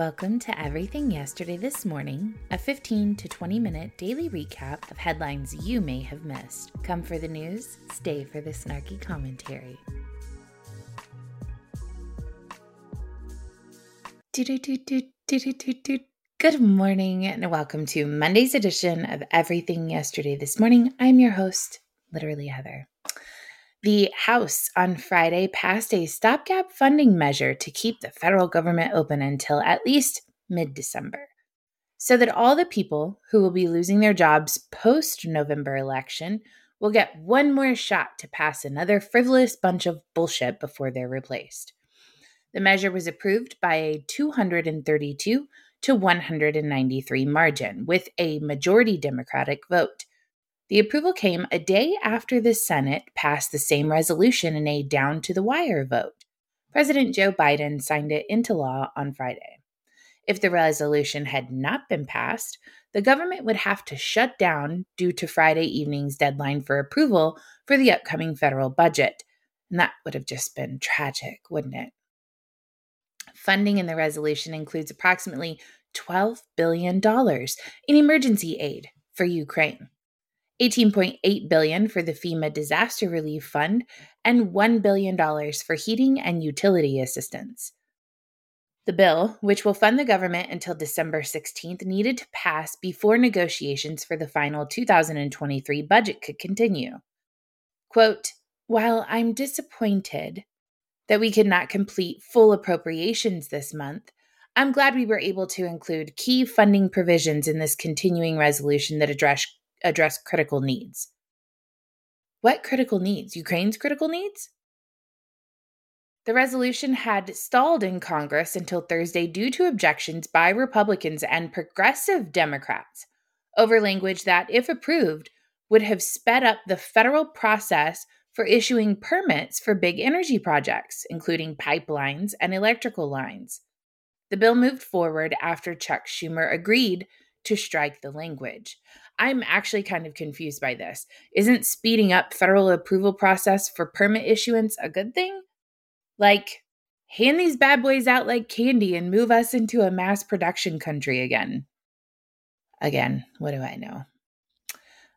Welcome to Everything Yesterday This Morning, a 15 to 20 minute daily recap of headlines you may have missed. Come for the news, stay for the snarky commentary. Good morning, and welcome to Monday's edition of Everything Yesterday This Morning. I'm your host, literally Heather. The House on Friday passed a stopgap funding measure to keep the federal government open until at least mid December, so that all the people who will be losing their jobs post November election will get one more shot to pass another frivolous bunch of bullshit before they're replaced. The measure was approved by a 232 to 193 margin with a majority Democratic vote. The approval came a day after the Senate passed the same resolution in a down to the wire vote. President Joe Biden signed it into law on Friday. If the resolution had not been passed, the government would have to shut down due to Friday evening's deadline for approval for the upcoming federal budget. And that would have just been tragic, wouldn't it? Funding in the resolution includes approximately $12 billion in emergency aid for Ukraine. 18.8 billion for the FEMA disaster relief fund and 1 billion dollars for heating and utility assistance. The bill, which will fund the government until December 16th, needed to pass before negotiations for the final 2023 budget could continue. Quote, while I'm disappointed that we could not complete full appropriations this month, I'm glad we were able to include key funding provisions in this continuing resolution that address address critical needs. What critical needs? Ukraine's critical needs? The resolution had stalled in Congress until Thursday due to objections by Republicans and progressive Democrats over language that, if approved, would have sped up the federal process for issuing permits for big energy projects, including pipelines and electrical lines. The bill moved forward after Chuck Schumer agreed to strike the language. I'm actually kind of confused by this. Isn't speeding up federal approval process for permit issuance a good thing? Like, hand these bad boys out like candy and move us into a mass production country again. Again, what do I know?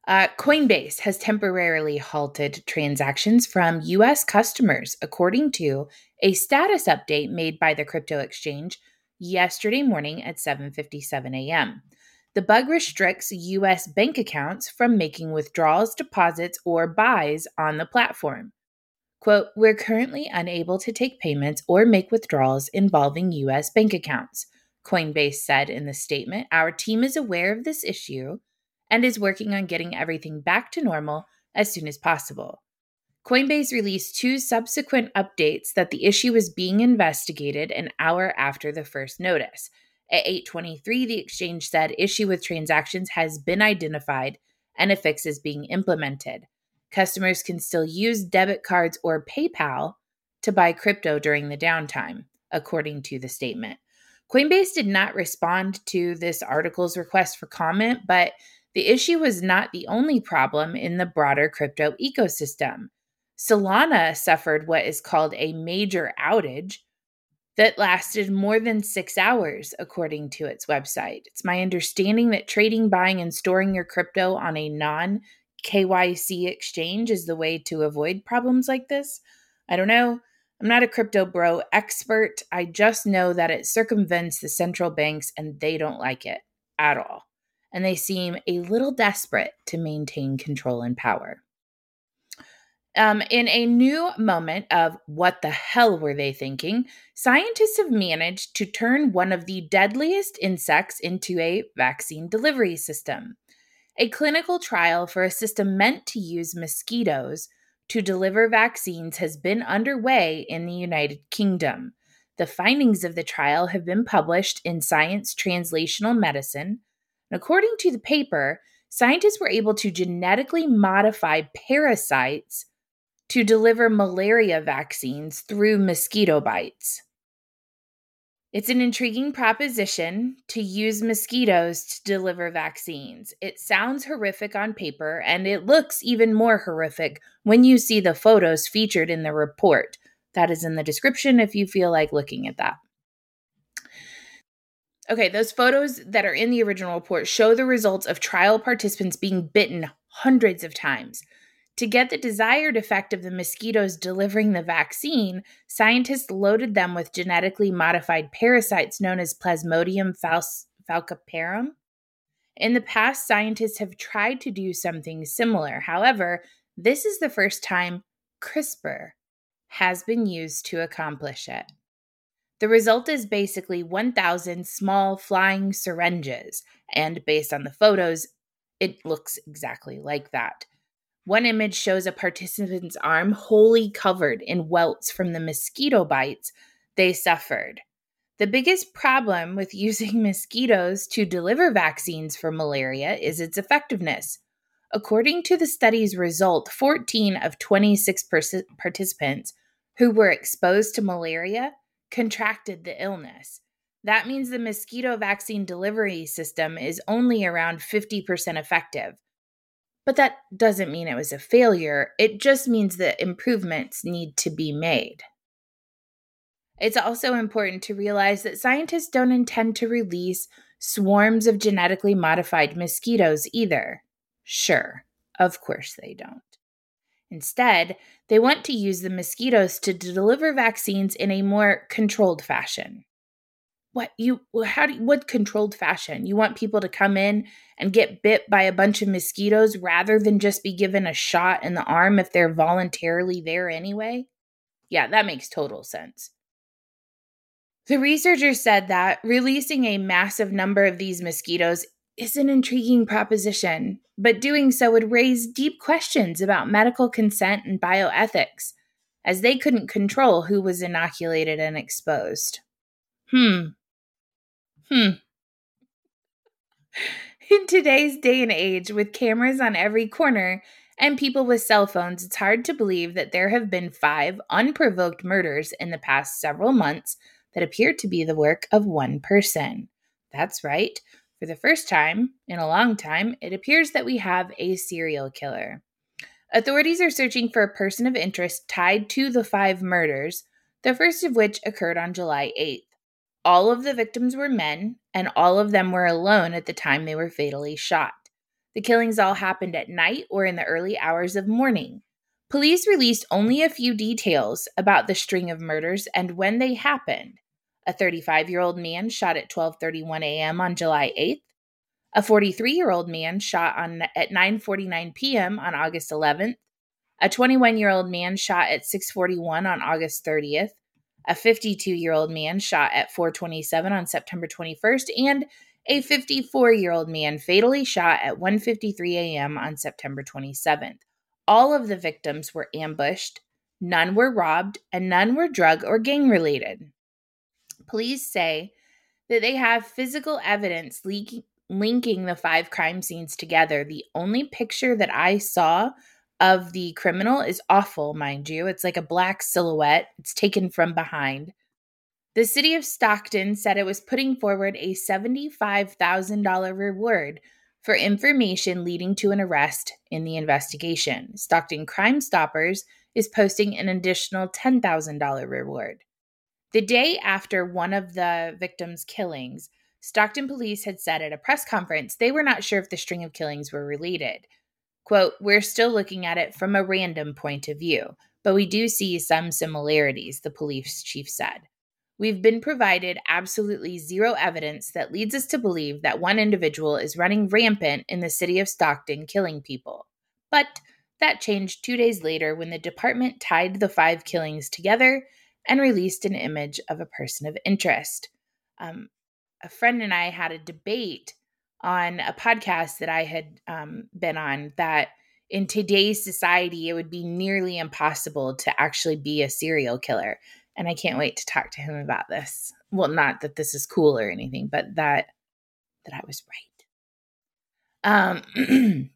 Uh, Coinbase has temporarily halted transactions from US customers, according to a status update made by the crypto exchange yesterday morning at 7:57 a.m. The bug restricts US bank accounts from making withdrawals, deposits, or buys on the platform. Quote, We're currently unable to take payments or make withdrawals involving US bank accounts, Coinbase said in the statement. Our team is aware of this issue and is working on getting everything back to normal as soon as possible. Coinbase released two subsequent updates that the issue was being investigated an hour after the first notice, at 823, the exchange said issue with transactions has been identified and a fix is being implemented. Customers can still use debit cards or PayPal to buy crypto during the downtime, according to the statement. Coinbase did not respond to this article's request for comment, but the issue was not the only problem in the broader crypto ecosystem. Solana suffered what is called a major outage, that lasted more than six hours, according to its website. It's my understanding that trading, buying, and storing your crypto on a non KYC exchange is the way to avoid problems like this. I don't know. I'm not a crypto bro expert. I just know that it circumvents the central banks and they don't like it at all. And they seem a little desperate to maintain control and power. Um, in a new moment of what the hell were they thinking, scientists have managed to turn one of the deadliest insects into a vaccine delivery system. A clinical trial for a system meant to use mosquitoes to deliver vaccines has been underway in the United Kingdom. The findings of the trial have been published in Science Translational Medicine. According to the paper, scientists were able to genetically modify parasites to deliver malaria vaccines through mosquito bites. It's an intriguing proposition to use mosquitoes to deliver vaccines. It sounds horrific on paper, and it looks even more horrific when you see the photos featured in the report. That is in the description if you feel like looking at that. Okay, those photos that are in the original report show the results of trial participants being bitten hundreds of times. To get the desired effect of the mosquitoes delivering the vaccine, scientists loaded them with genetically modified parasites known as Plasmodium falciparum. In the past, scientists have tried to do something similar. However, this is the first time CRISPR has been used to accomplish it. The result is basically 1,000 small flying syringes, and based on the photos, it looks exactly like that. One image shows a participant's arm wholly covered in welts from the mosquito bites they suffered. The biggest problem with using mosquitoes to deliver vaccines for malaria is its effectiveness. According to the study's result, 14 of 26 pers- participants who were exposed to malaria contracted the illness. That means the mosquito vaccine delivery system is only around 50% effective. But that doesn't mean it was a failure, it just means that improvements need to be made. It's also important to realize that scientists don't intend to release swarms of genetically modified mosquitoes either. Sure, of course they don't. Instead, they want to use the mosquitoes to deliver vaccines in a more controlled fashion what you how do you, what controlled fashion? You want people to come in and get bit by a bunch of mosquitoes rather than just be given a shot in the arm if they're voluntarily there anyway? Yeah that makes total sense. The researchers said that releasing a massive number of these mosquitoes is an intriguing proposition but doing so would raise deep questions about medical consent and bioethics as they couldn't control who was inoculated and exposed. Hmm Hmm. In today's day and age, with cameras on every corner and people with cell phones, it's hard to believe that there have been five unprovoked murders in the past several months that appear to be the work of one person. That's right. For the first time in a long time, it appears that we have a serial killer. Authorities are searching for a person of interest tied to the five murders, the first of which occurred on July 8th. All of the victims were men, and all of them were alone at the time they were fatally shot. The killings all happened at night or in the early hours of morning. Police released only a few details about the string of murders and when they happened. A 35-year-old man shot at 12:31 a.m. on July 8th. A 43-year-old man shot on at 9:49 p.m. on August 11th. A 21-year-old man shot at 6:41 on August 30th a 52 year old man shot at 427 on September 21st, and a 54 year old man fatally shot at 1:53 a.m. on September 27th. All of the victims were ambushed, none were robbed, and none were drug or gang related. Police say that they have physical evidence linking the five crime scenes together. The only picture that I saw of the criminal is awful, mind you. It's like a black silhouette, it's taken from behind. The city of Stockton said it was putting forward a $75,000 reward for information leading to an arrest in the investigation. Stockton Crime Stoppers is posting an additional $10,000 reward. The day after one of the victims' killings, Stockton police had said at a press conference they were not sure if the string of killings were related. Quote, we're still looking at it from a random point of view, but we do see some similarities, the police chief said. We've been provided absolutely zero evidence that leads us to believe that one individual is running rampant in the city of Stockton killing people. But that changed two days later when the department tied the five killings together and released an image of a person of interest. Um, a friend and I had a debate on a podcast that I had um, been on that in today's society, it would be nearly impossible to actually be a serial killer. And I can't wait to talk to him about this. Well, not that this is cool or anything, but that that I was right. Um,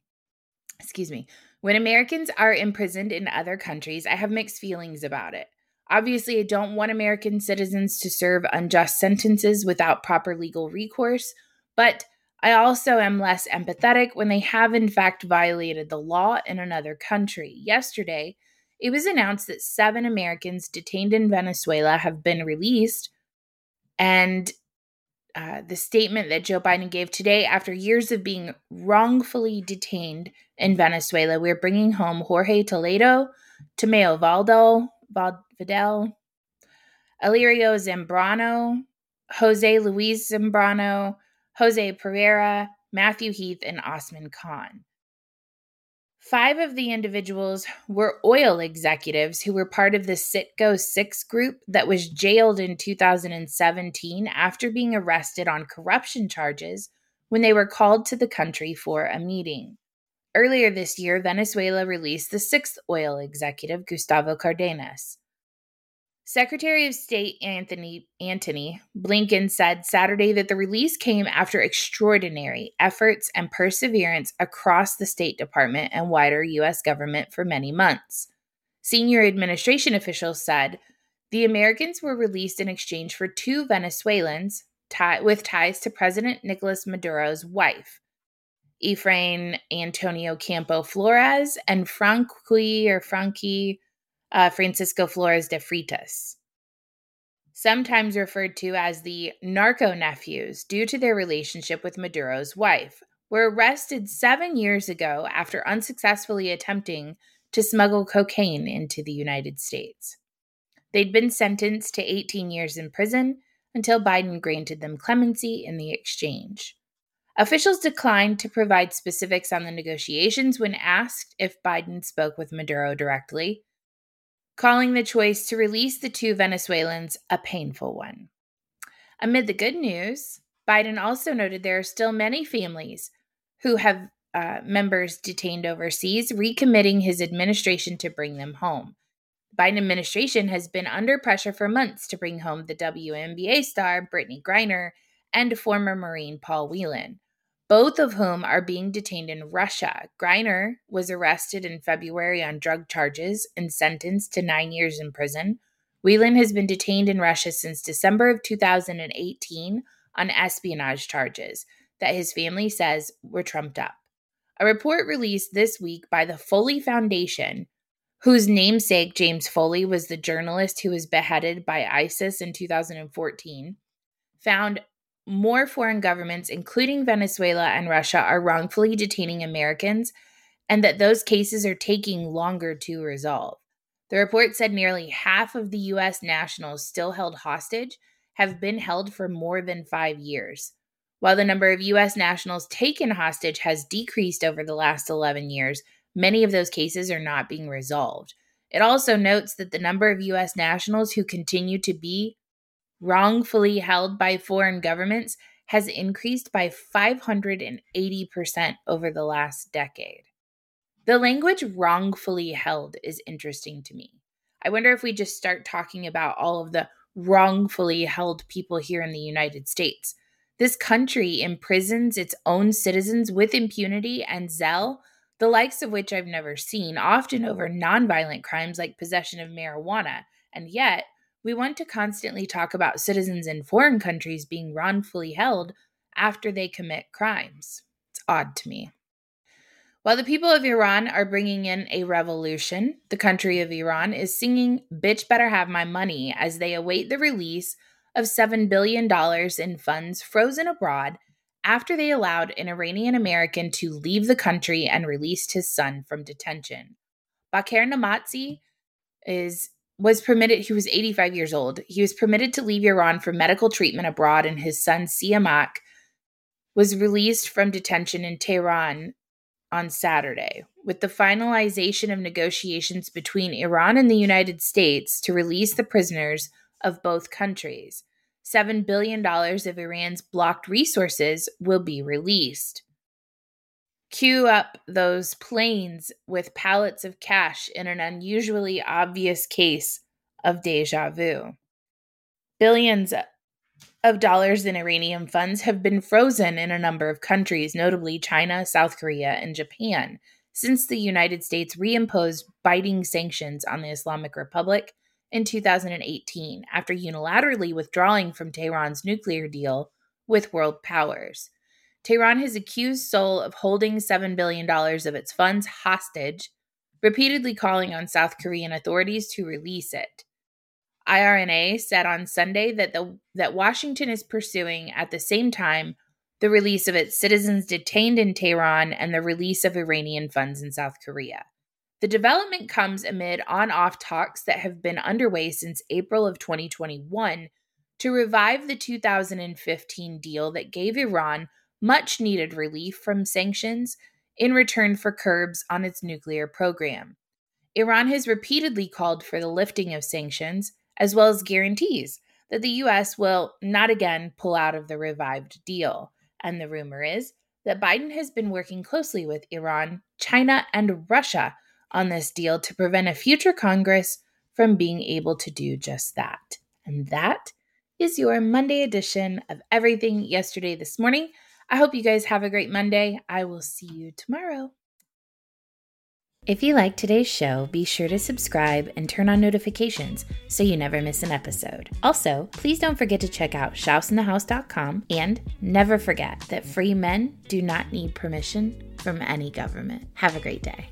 excuse me. When Americans are imprisoned in other countries, I have mixed feelings about it. Obviously, I don't want American citizens to serve unjust sentences without proper legal recourse, but I also am less empathetic when they have, in fact, violated the law in another country. Yesterday, it was announced that seven Americans detained in Venezuela have been released. And uh, the statement that Joe Biden gave today after years of being wrongfully detained in Venezuela. We're bringing home Jorge Toledo, Tomeu Valdo, Vidal, Alirio Zambrano, Jose Luis Zambrano, Jose Pereira, Matthew Heath, and Osman Khan. Five of the individuals were oil executives who were part of the Citgo Six group that was jailed in 2017 after being arrested on corruption charges when they were called to the country for a meeting. Earlier this year, Venezuela released the sixth oil executive, Gustavo Cardenas. Secretary of State Anthony Antony Blinken said Saturday that the release came after extraordinary efforts and perseverance across the State Department and wider US government for many months. Senior administration officials said the Americans were released in exchange for two Venezuelans tie- with ties to President Nicolas Maduro's wife, Efrain Antonio Campo Flores and Franqui or Frankie uh, Francisco Flores de Freitas. Sometimes referred to as the narco nephews due to their relationship with Maduro's wife, were arrested seven years ago after unsuccessfully attempting to smuggle cocaine into the United States. They'd been sentenced to 18 years in prison until Biden granted them clemency in the exchange. Officials declined to provide specifics on the negotiations when asked if Biden spoke with Maduro directly, calling the choice to release the two Venezuelans a painful one. Amid the good news, Biden also noted there are still many families who have uh, members detained overseas, recommitting his administration to bring them home. The Biden administration has been under pressure for months to bring home the WNBA star Brittney Griner and former Marine Paul Whelan both of whom are being detained in Russia. Griner was arrested in February on drug charges and sentenced to nine years in prison. Whelan has been detained in Russia since December of 2018 on espionage charges that his family says were trumped up. A report released this week by the Foley Foundation, whose namesake James Foley was the journalist who was beheaded by ISIS in 2014, found more foreign governments, including Venezuela and Russia, are wrongfully detaining Americans, and that those cases are taking longer to resolve. The report said nearly half of the U.S. nationals still held hostage have been held for more than five years. While the number of U.S. nationals taken hostage has decreased over the last 11 years, many of those cases are not being resolved. It also notes that the number of U.S. nationals who continue to be wrongfully held by foreign governments has increased by 580% over the last decade. The language wrongfully held is interesting to me. I wonder if we just start talking about all of the wrongfully held people here in the United States. This country imprisons its own citizens with impunity and zeal, the likes of which I've never seen, often over nonviolent crimes like possession of marijuana. And yet, we want to constantly talk about citizens in foreign countries being wrongfully held after they commit crimes. It's odd to me. While the people of Iran are bringing in a revolution, the country of Iran is singing Bitch Better Have My Money as they await the release of $7 billion in funds frozen abroad after they allowed an Iranian American to leave the country and released his son from detention. Baquer Namazi is was permitted he was 85 years old. He was permitted to leave iran for medical treatment abroad and his son siamak was released from detention in tehran on saturday. With the finalization of negotiations between iran and the united states to release the prisoners of both countries $7 billion of iran's blocked resources will be released queue up those planes with pallets of cash in an unusually obvious case of deja vu. Billions of dollars in Iranian funds have been frozen in a number of countries, notably China, South Korea, and Japan, since the United States reimposed biting sanctions on the Islamic Republic in 2018 after unilaterally withdrawing from Tehran's nuclear deal with world powers. Tehran has accused Seoul of holding $7 billion of its funds hostage, repeatedly calling on South Korean authorities to release it. IRNA said on Sunday that the that Washington is pursuing at the same time the release of its citizens detained in Tehran and the release of Iranian funds in South Korea. The development comes amid on off talks that have been underway since April of 2021 to revive the 2015 deal that gave Iran much needed relief from sanctions in return for curbs on its nuclear program. Iran has repeatedly called for the lifting of sanctions, as well as guarantees that the U.S. will not again pull out of the revived deal. And the rumor is that Biden has been working closely with Iran, China, and Russia on this deal to prevent a future Congress from being able to do just that. And that is your Monday edition of Everything Yesterday This Morning. I hope you guys have a great Monday. I will see you tomorrow. If you like today's show, be sure to subscribe and turn on notifications so you never miss an episode. Also, please don't forget to check out shousinthehouse.com and never forget that free men do not need permission from any government. Have a great day.